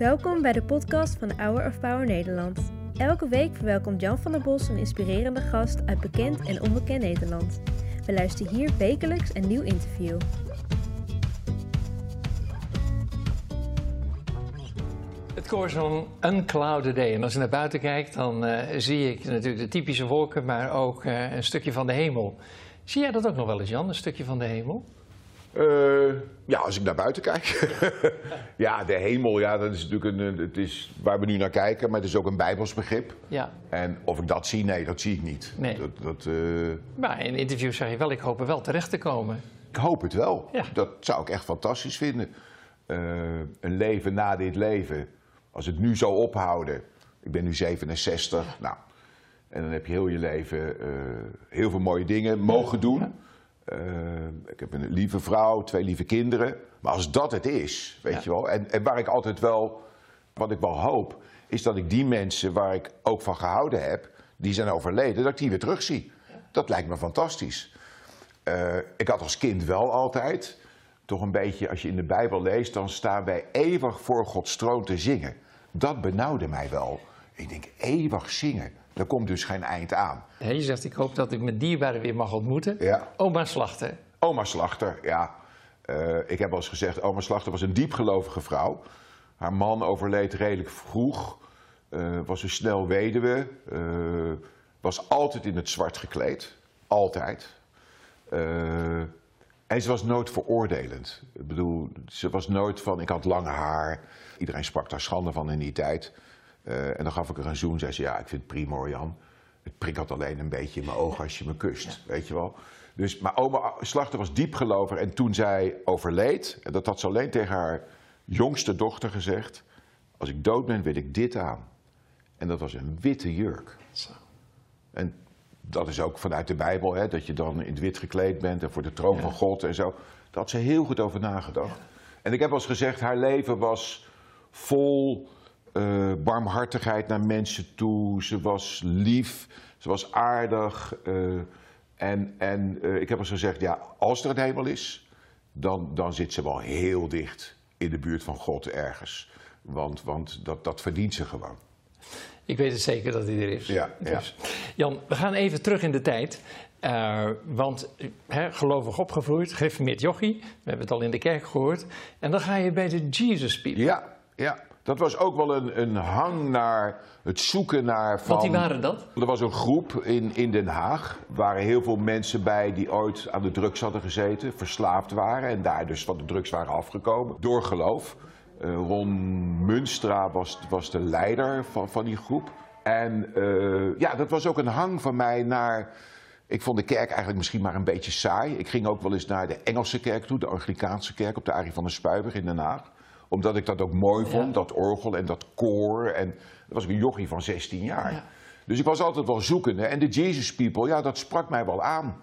Welkom bij de podcast van Hour of Power Nederland. Elke week verwelkomt Jan van der Bos een inspirerende gast uit bekend en onbekend Nederland. We luisteren hier wekelijks een nieuw interview. Het koor zo'n unclouded day. En als je naar buiten kijkt, dan eh, zie ik natuurlijk de typische wolken, maar ook eh, een stukje van de hemel. Zie jij dat ook nog wel eens, Jan, een stukje van de hemel? Eh, ja, als ik naar buiten kijk. ja, de hemel, ja, dat is natuurlijk een, het is waar we nu naar kijken, maar het is ook een Bijbels begrip. Ja. En of ik dat zie, nee, dat zie ik niet. Nee. Dat, dat, eh, Maar in interviews zeg je wel, ik hoop er wel terecht te komen. ik hoop het wel. Ja. Dat zou ik echt fantastisch vinden. Eh, een leven na dit leven, als het nu zou ophouden. Ik ben nu 67, nou, en dan heb je heel je leven heel veel mooie dingen mogen doen. Eh, ik heb een lieve vrouw, twee lieve kinderen. Maar als dat het is, weet Ja. je wel. En, en waar ik altijd wel, wat ik wel hoop, is dat ik die mensen waar ik ook van gehouden heb, die zijn overleden, dat ik die weer terugzie. Dat lijkt me fantastisch. Eh, ik had als kind wel altijd, toch een beetje, als je in de Bijbel leest, dan staan wij eeuwig voor Gods troon te zingen. Dat benauwde mij wel. Ik denk, eeuwig zingen, daar komt dus geen eind aan. Je zegt, ik hoop dat ik mijn dierbaren weer mag ontmoeten. Ja. Oma Slachter. Oma Slachter, ja. Eh, ik heb al eens gezegd, oma Slachter was een diepgelovige vrouw. Haar man overleed redelijk vroeg. eh, was een snel weduwe. eh, was altijd in het zwart gekleed. Altijd. En ze was nooit veroordelend. Ik bedoel, ze was nooit van, ik had lang haar. Iedereen sprak daar schande van in die tijd. Eh, en dan gaf ik haar een zoen. Zei ze, ja, ik vind het prima hoor, Jan. Het prikkelt alleen een beetje in mijn ogen als je me kust, weet je wel. Dus, maar oma Slachter was diepgelover en toen zij overleed, en dat had ze alleen tegen haar jongste dochter gezegd, als ik dood ben wil ik dit aan. En dat was een witte jurk. Zo. En dat is ook vanuit de Bijbel, hè, dat je dan in het wit gekleed bent en voor de troon Ja. van God en zo. Daar had ze heel goed over nagedacht. En ik heb al eens gezegd, haar leven was vol eh, barmhartigheid naar mensen toe. Ze was lief, ze was aardig. eh, en en eh, ik heb al eens gezegd, ja, als er een hemel is, dan, dan zit ze wel heel dicht in de buurt van God ergens. Want, want dat, dat verdient ze gewoon. Ik weet het zeker dat hij er is. Ja, ja. Jan, we gaan even terug in de tijd. Want hè, gelovig opgevoed, gereformeerd jochie. We hebben het al in de kerk gehoord. En dan ga je bij de Jesus People. Ja, ja. Dat was ook wel een, een hang naar het zoeken naar van... Want die waren dat? Er was een groep in, in Den Haag. Er waren heel veel mensen bij die ooit aan de drugs hadden gezeten, verslaafd waren en daar dus van de drugs waren afgekomen. Door geloof. Eh, Ron Munstra was, was de leider van, van die groep. En eh, ja, dat was ook een hang van mij naar. Ik vond de kerk eigenlijk misschien maar een beetje saai. Ik ging ook wel eens naar de Engelse kerk toe, de Anglikaanse kerk op de Arie van der Spuiweg in Den Haag. Omdat ik dat ook mooi vond, Ja. dat orgel en dat koor. En dat was ik een jochie van 16 jaar. Ja. Dus ik was altijd wel zoekende. En de Jesus People, ja, dat sprak mij wel aan.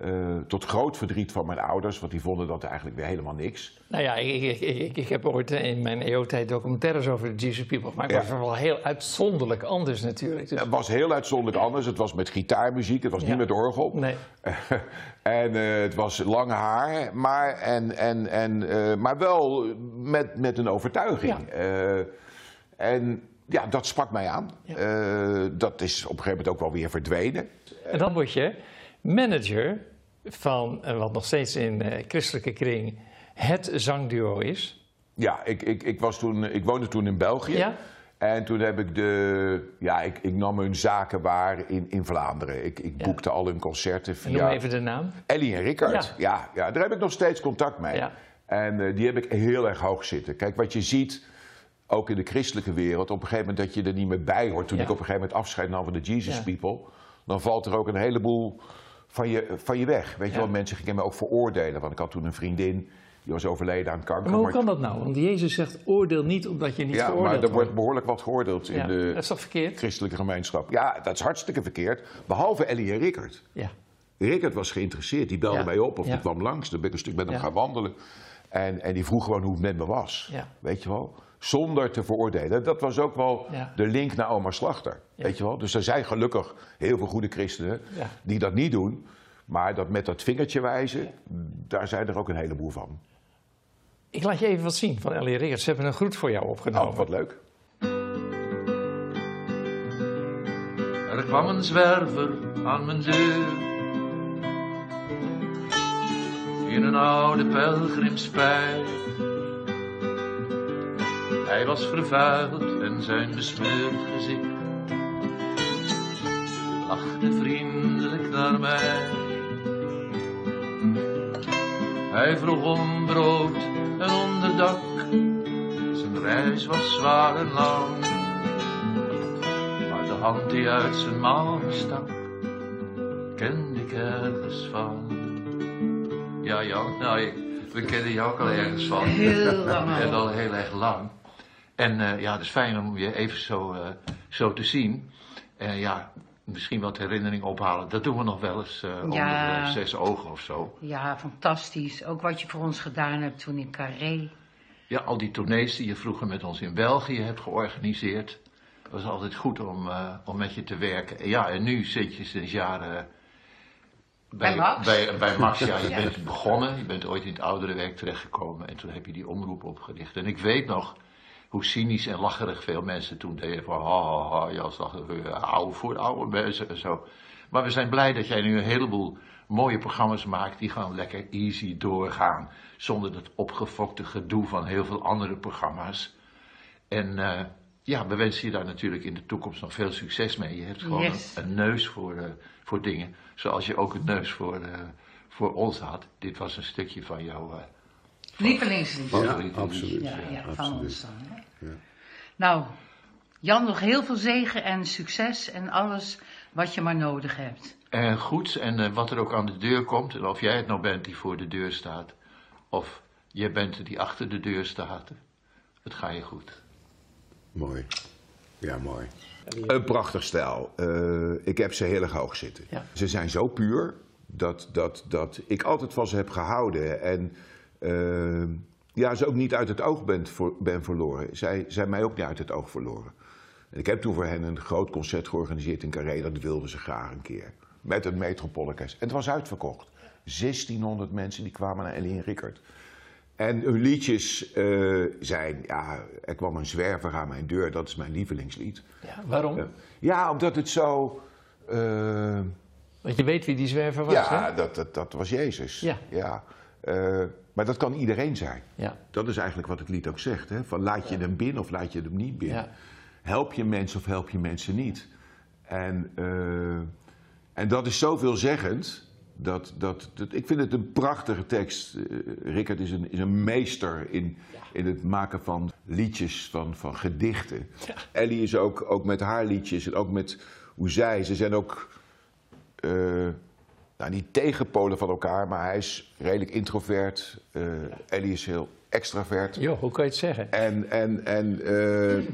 Eh, tot groot verdriet van mijn ouders, want die vonden dat eigenlijk weer helemaal niks. Nou ja, ik, ik, ik, ik- heb ooit in mijn EO-tijd documentaires over de Jesus People gemaakt. Maar Ja. het was wel heel uitzonderlijk anders natuurlijk. Dus, Het was heel uitzonderlijk anders. Het was met gitaarmuziek, het was Ja. niet met orgel. nee. en eh, het was lang haar, maar, en, en, en, eh, maar wel met, met een overtuiging. Eh, en ja, dat sprak mij aan. Ja. Dat is op een gegeven moment ook wel weer verdwenen. En dan word je manager van eh, wat nog steeds in eh, christelijke kring het zangduo is. Ja, ik, ik, ik, was toen, ik woonde toen in België. Ja? En toen heb ik de. Ja, ik, ik nam hun zaken waar in, in Vlaanderen. Ik, ik Ja. boekte al hun concerten En noem via. even de naam. Ellie en Rickard. Ja. Ja, daar heb ik nog steeds contact mee. Ja. En eh, die heb ik heel erg hoog zitten. Kijk, wat je ziet, ook in de christelijke wereld, op een gegeven moment dat je er niet meer bij hoort. Toen Ja. ik op een gegeven moment afscheid nam van de Jesus Ja. People, dan valt er ook een heleboel van je, van je weg. Weet je Ja. wel, mensen gingen me ook veroordelen. Want ik had toen een vriendin, die was overleden aan kanker. Maar hoe maar- kan dat nou? Want Jezus zegt oordeel niet omdat je niet ja, veroordeeld maar er wordt behoorlijk wat geoordeeld Ja, in de Dat is toch verkeerd? christelijke gemeenschap. Ja, dat is hartstikke verkeerd. Behalve Ellie en Rickard. Ja. Rickert was geïnteresseerd. Die belde Ja. mij op of Ja. die kwam langs. Dan ben ik een stuk met hem Ja. gaan wandelen. En, en die vroeg gewoon hoe het met me was. Ja. Weet je wel? Zonder te veroordelen. Dat was ook wel Ja. de link naar oma Slachter. Ja. Weet je wel? Dus er zijn gelukkig heel veel goede christenen Ja. die dat niet doen. Maar dat met dat vingertje wijzen, daar zijn er ook een heleboel van. Ik laat je even wat zien van Ellie Rickert. Ze hebben een groet voor jou opgenomen. Oh, wat leuk. Er kwam een zwerver aan mijn deur. In een oude pelgrimspijp. Hij was vervuild en zijn besmeurd gezicht lachte vriendelijk naar mij. Hij vroeg om brood en onderdak. Zijn reis was zwaar en lang. Maar de hand die uit zijn mouw stak, kende ik ergens van. Ja, Jan, nou, ik- we kennen jou ook al ergens van. Heel lang. En al heel erg lang. En eh, ja, het is fijn om je even zo, eh, zo te zien. En ja, misschien wat herinnering ophalen. Dat doen we nog wel eens eh, onder zes ogen of zo. Ja, fantastisch. Ook wat je voor ons gedaan hebt toen in Carré. Ja, al die tournees die je vroeger met ons in België hebt georganiseerd. Het was altijd goed om, om met je te werken. En Ja, en nu zit je sinds jaren Bij Max. Bij, bij Max, ja. Je bent begonnen, je bent ooit in het ouderenwerk terechtgekomen. En toen heb je die omroep opgericht. En ik weet nog hoe cynisch en lacherig veel mensen toen deden. Van, ha, ha, ha, Jan Slachter, oude voor oude mensen en zo. Maar we zijn blij dat jij nu een heleboel mooie programma's maakt die gewoon lekker easy doorgaan. Zonder dat opgefokte gedoe van heel veel andere programma's. En eh, ja, we wensen je daar natuurlijk in de toekomst nog veel succes mee. Je hebt gewoon Yes. een, een neus voor, eh, voor dingen. Zoals je ook een neus voor, eh, voor ons had. Dit was een stukje van jouw eh, Lievelingslied. favoriete absoluut. Ja, ja. ja, van absoluut. ons dan. Nou, Jan, nog heel veel zegen en succes en alles wat je maar nodig hebt. En goed, en eh, wat er ook aan de deur komt, en of jij het nou bent die voor de deur staat, of jij bent die achter de deur staat, het ga je goed. Mooi. Ja, mooi. Een prachtig stijl. Eh, ik heb ze heel erg hoog zitten. Ja. Ze zijn zo puur dat, dat, dat ik altijd van ze heb gehouden. En eh, ja, ze ook niet uit het oog ben, voor, ben verloren. Zij zijn mij ook niet uit het oog verloren. En ik heb toen voor hen een groot concert georganiseerd in Carré. Dat wilden ze graag een keer. Met het Metropoolorkest. En het was uitverkocht. 1600 mensen die kwamen naar Ellie en Rickert. En hun liedjes eh, zijn, ja, er kwam een zwerver aan mijn deur, dat is mijn lievelingslied. Ja, waarom? Ja. Ja, omdat het zo. eh, Want je weet wie die zwerver was, ja, hè? dat, dat, dat was Jezus. Ja. Eh, maar dat kan iedereen zijn. Ja. Dat is eigenlijk wat het lied ook zegt. Hè? Van laat je hem binnen of laat je hem niet binnen. Ja. Help je mensen of help je mensen niet. En, eh, en dat is zoveelzeggend. Dat, dat, dat, ik vind het een prachtige tekst. Eh, Rickert is een, is een meester in, in het maken van liedjes, van, van gedichten. Ellie is ook, ook met haar liedjes en ook met hoe zij. Ze zijn ook eh, nou, niet tegenpolen van elkaar, maar hij is redelijk introvert. eh Ellie is heel extravert. Joh, hoe kan je het zeggen? En, en, en, eh,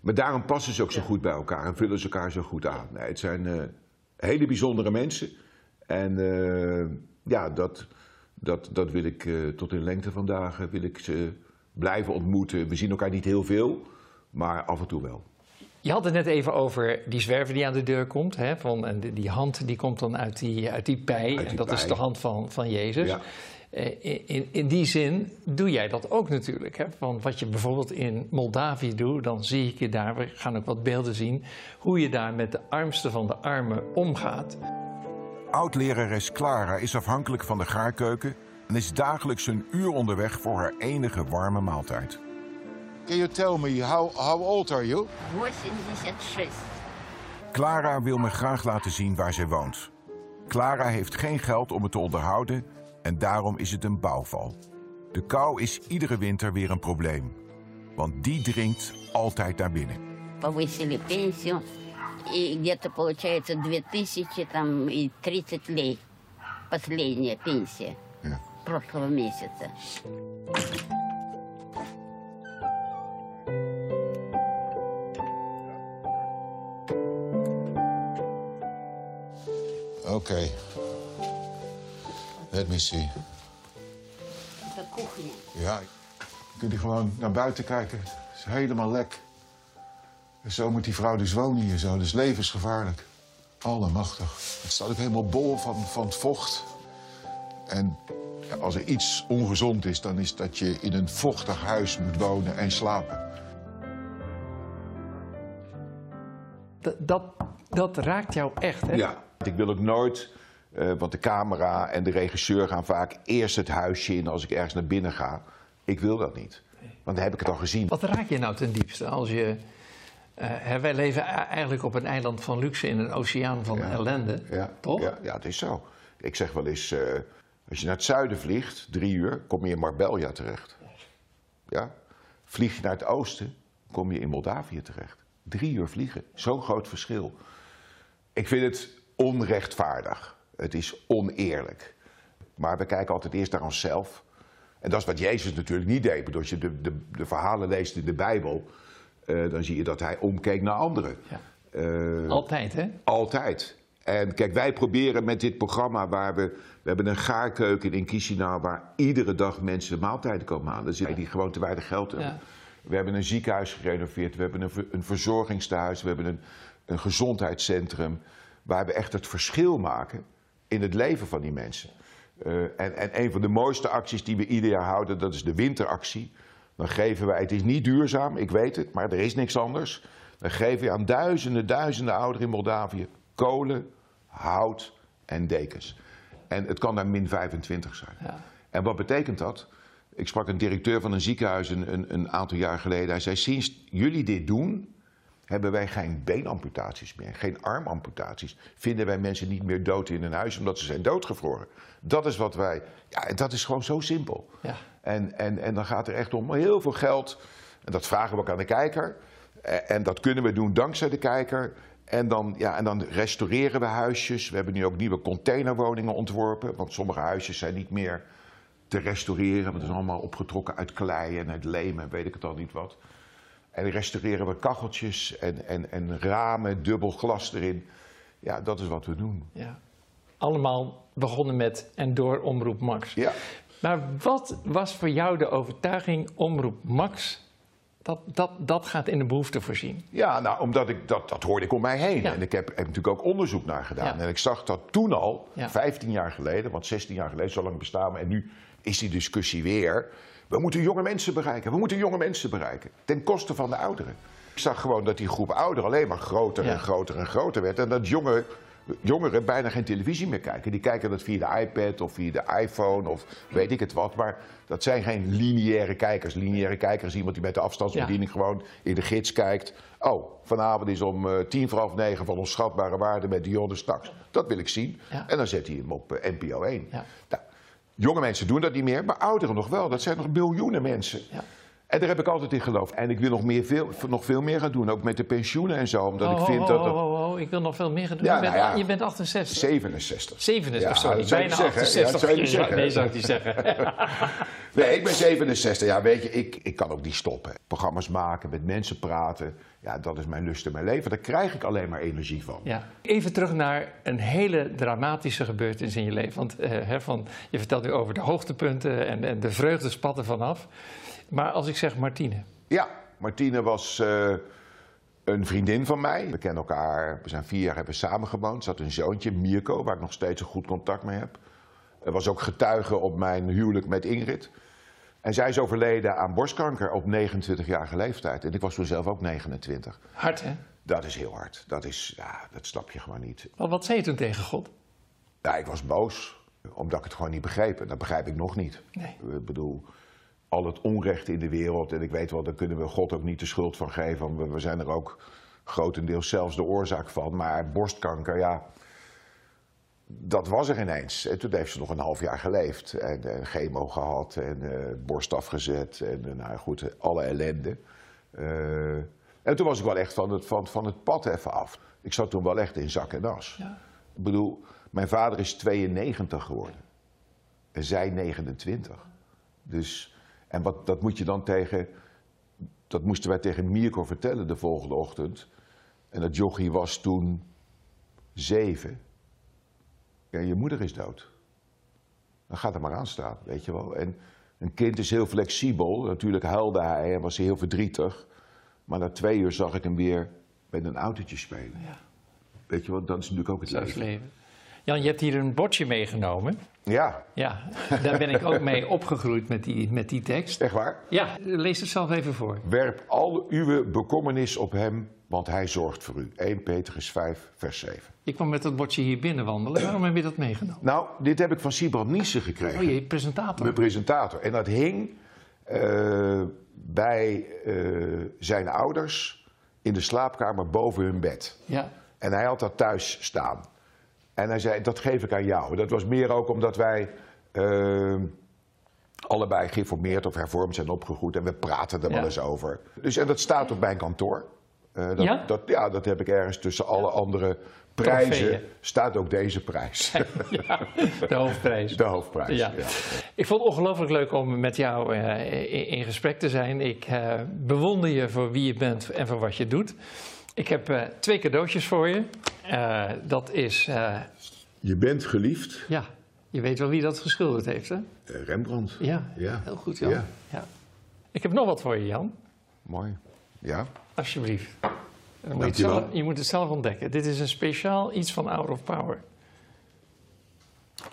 maar daarom passen ze ook zo goed bij elkaar en vullen ze elkaar zo goed aan. Nee, het zijn eh, hele bijzondere mensen. En ja, dat, dat, dat wil ik tot in lengte van dagen wil ik ze blijven ontmoeten. We zien elkaar niet heel veel, maar af en toe wel. Je had het net even over die zwerver die aan de deur komt. Hè, van, en die, die hand die komt dan uit die, uit die pij. die en dat is de hand van, van Jezus. Ja. Eh, in, in die zin doe jij dat ook natuurlijk. Hè? Want wat je bijvoorbeeld in Moldavië doet, dan zie ik je daar, we gaan ook wat beelden zien, hoe je daar met de armste van de armen omgaat. Oud-lerares Clara is afhankelijk van de gaarkeuken en is dagelijks een uur onderweg voor haar enige warme maaltijd. Can you tell me how, how old are you? 86. Clara wil me graag laten zien waar zij woont. Clara heeft geen geld om het te onderhouden en daarom is het een bouwval. De kou is iedere winter weer een probleem, want die dringt altijd naar binnen. Повысили пенсию. И где-то получается 2000 там, и 30 лей. Последняя пенсия прошлого месяца. Oké, Let me see. Dat koekje. Ja. Kun je gewoon naar buiten kijken. Het is helemaal lek. En zo moet die vrouw dus wonen hier zo. Dus levensgevaarlijk. Allemachtig. Het staat ook helemaal bol van, van het vocht. En als er iets ongezond is, dan is dat je in een vochtig huis moet wonen en slapen. Dat, dat, dat raakt jou echt, hè? Ja, ik wil ook nooit, eh, want de camera en de regisseur gaan vaak eerst het huisje in als ik ergens naar binnen ga. Ik wil dat niet. Want dan heb ik het al gezien. Wat raak je nou ten diepste als je... hè, wij leven eigenlijk op een eiland van luxe in een oceaan van ellende, Ja, toch? Ja, ja, het is zo. Ik zeg wel eens, eh, als je naar het zuiden vliegt, drie uur, kom je in Marbella terecht. Ja? Vlieg je naar het oosten, kom je in Moldavië terecht. Drie uur vliegen, zo'n groot verschil. Ik vind het onrechtvaardig. Het is oneerlijk. Maar we kijken altijd eerst naar onszelf. En dat is wat Jezus natuurlijk niet deed. Als je de, de, de verhalen leest in de Bijbel, eh, dan zie je dat hij omkeek naar anderen. Ja. Eh, Altijd, hè? altijd. En kijk, wij proberen met dit programma waar we... We hebben een gaarkeuken in Chisinau waar iedere dag mensen maaltijden komen halen. Dus die gewoon te weinig geld hebben. Ja. We hebben een ziekenhuis gerenoveerd, we hebben een, een verzorgingstehuis, we hebben een, een gezondheidscentrum. Waar we echt het verschil maken in het leven van die mensen. Eh, en, en een van de mooiste acties die we ieder jaar houden, dat is de winteractie. Dan geven wij, het is niet duurzaam, ik weet het, maar er is niks anders. Dan geven we aan duizenden, duizenden ouderen in Moldavië kolen, hout en dekens. En het kan daar min 25 zijn. Ja. En wat betekent dat? Ik sprak een directeur van een ziekenhuis een, een, een aantal jaar geleden. Hij zei: Sinds jullie dit doen, hebben wij geen beenamputaties meer, geen armamputaties. Vinden wij mensen niet meer dood in hun huis omdat ze zijn doodgevroren. Dat is wat wij. Ja, dat is gewoon zo simpel. Ja. En, en, en dan gaat er echt om heel veel geld. En dat vragen we ook aan de kijker. Eh, En dat kunnen we doen dankzij de kijker. En dan, ja, en dan restaureren we huisjes. We hebben nu ook nieuwe containerwoningen ontworpen. Want sommige huisjes zijn niet meer te restaureren. Want het is allemaal opgetrokken uit klei en uit leem en weet ik het al niet wat. En restaureren we kacheltjes en, en, en ramen, dubbel glas erin. Ja, dat is wat we doen. Ja. Allemaal begonnen met en door Omroep Max. Ja. Maar wat was voor jou de overtuiging Omroep Max? Dat, dat, dat gaat in de behoefte voorzien. Ja, nou, omdat ik dat, dat hoorde ik om mij heen. Ja. En ik heb, heb natuurlijk ook onderzoek naar gedaan. Ja. En ik zag dat toen al, Ja. 15 jaar geleden, want 16 jaar geleden, zo lang bestaan we. En nu is die discussie weer. We moeten jonge mensen bereiken. We moeten jonge mensen bereiken. Ten koste van de ouderen. Ik zag gewoon dat die groep ouderen alleen maar groter Ja. en groter en groter werd. En dat jonge, jongeren bijna geen televisie meer kijken. Die kijken dat via de iPad of via de iPhone of weet ik het wat. Maar dat zijn geen lineaire kijkers. Lineaire kijker is iemand die met de afstandsbediening gewoon in de gids kijkt. Oh, vanavond is om eh, tien voor half negen van onschatbare waarde met Dionne Staks. Dat wil ik zien. Ja. En dan zet hij hem op eh, NPO 1. Ja. Nou, jonge mensen doen dat niet meer, maar ouderen nog wel. Dat zijn nog miljoenen mensen. Ja. En daar heb ik altijd in geloofd. En ik wil nog, meer, veel, nog veel meer gaan doen, ook met de pensioenen en zo. Omdat Oh, ik vind oh, dat... oh, dat oh, ik wil nog veel meer gaan doen. Ja, je, bent, nou ja. je bent 68. 67. 67, Ja, sorry. Bijna niet zeggen, hè? Ja, 68. dat zou je niet zeggen. Nee, zou ik niet zeggen. Nee, ik ben 67. Ja, weet je, ik, ik kan ook niet stoppen. Programma's maken, met mensen praten. Ja, dat is mijn lust in mijn leven. Daar krijg ik alleen maar energie van. Ja. Even terug naar een hele dramatische gebeurtenis in je leven. Want hè, van, je vertelt nu over de hoogtepunten en, en de vreugde spatten vanaf. Maar als ik zeg Martine. Ja, Martine was eh, een vriendin van mij. We kennen elkaar, we zijn vier jaar hebben samen gewoond. Ze had een zoontje, Mirko, waar ik nog steeds een goed contact mee heb. Er was ook getuige op mijn huwelijk met Ingrid. En zij is overleden aan borstkanker op 29-jarige leeftijd. En ik was toen zelf ook 29. Hard, hè? Dat is heel hard. Dat, is, ja, dat snap je gewoon niet. Maar wat zei je toen tegen God? Ja, ik was boos, omdat ik het gewoon niet begreep. En dat begrijp ik nog niet. Nee. Ik bedoel, al het onrecht in de wereld. En ik weet wel, daar kunnen we God ook niet de schuld van geven. want We, zijn er ook grotendeels zelfs de oorzaak van. Maar borstkanker, ja, dat was er ineens. En toen heeft ze nog een half jaar geleefd. En, en chemo gehad en eh, borst afgezet. En eh, nou goed, alle ellende. Eh, en toen was ik wel echt van het, van, van het pad even af. Ik zat toen wel echt in zak en as. Ja. Ik bedoel, mijn vader is 92 geworden. En zij 29. Dus, en wat, dat moet je dan tegen... Dat moesten wij tegen Mirko vertellen de volgende ochtend. En dat jochie was toen zeven. Ja, je moeder is dood. Dan gaat er maar aan staan, weet je wel. En een kind is heel flexibel. Natuurlijk huilde hij en was hij heel verdrietig. Maar na twee uur zag ik hem weer met een autootje spelen. Ja. Weet je wel, dat is natuurlijk ook het leven. het leven. Jan, je hebt hier een bordje meegenomen. Ja, Ja, daar ben ik ook mee opgegroeid met die, met die tekst. echt waar. Ja, lees het zelf even voor. Werp al uw bekommernis op hem, want hij zorgt voor u. 1 Petrus 5, vers 7. Je kwam met dat bordje hier binnen wandelen. Waarom heb je dat meegenomen? Nou, dit heb ik van Sibrand Niesen gekregen. Oh, je presentator. Mijn presentator. En dat hing eh, bij eh, zijn ouders in de slaapkamer boven hun bed. Ja, En hij had dat thuis staan. En hij zei, dat geef ik aan jou. Dat was meer ook omdat wij eh, allebei geïnformeerd of hervormd zijn opgegroeid. En we praten er Ja. wel eens over. Dus, en dat staat op mijn kantoor. Eh, dat, Ja? Dat, ja, dat heb ik ergens tussen alle andere prijzen. Trofeeën. Staat ook deze prijs. ja de hoofdprijs. De hoofdprijs. Ja. ja. Ik vond het ongelooflijk leuk om met jou eh, in, in gesprek te zijn. Ik eh, bewonder je voor wie je bent en voor wat je doet. Ik heb twee cadeautjes voor je. Eh, dat is, eh, Je bent geliefd, ja, je weet wel wie dat geschilderd heeft, hè? eh, Rembrandt. Ja, Ja. heel goed, Jan. Ja. Ja. Ik heb nog wat voor je, Jan. Mooi. Ja. Alsjeblieft. Moet je, zelf, je moet het zelf ontdekken. Dit is een speciaal iets van Out of Power. Dat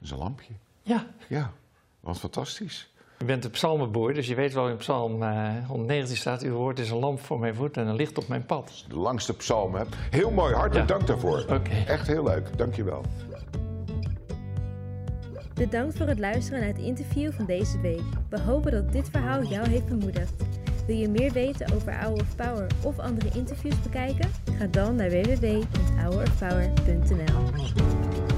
is een lampje. Ja, Ja. Wat fantastisch. Je bent de psalmenboer, dus je weet wel in psalm eh, 119 staat... Uw woord is een lamp voor mijn voet en een licht op mijn pad. De langste psalm, hè? Heel mooi. Hartelijk Ja. dank daarvoor. Oké. Echt heel leuk. Dankjewel. Bedankt voor het luisteren naar het interview van deze week. We hopen dat dit verhaal jou heeft bemoedigd. Wil je meer weten over Hour of Power of andere interviews bekijken? Ga dan naar www.hourofpower.nl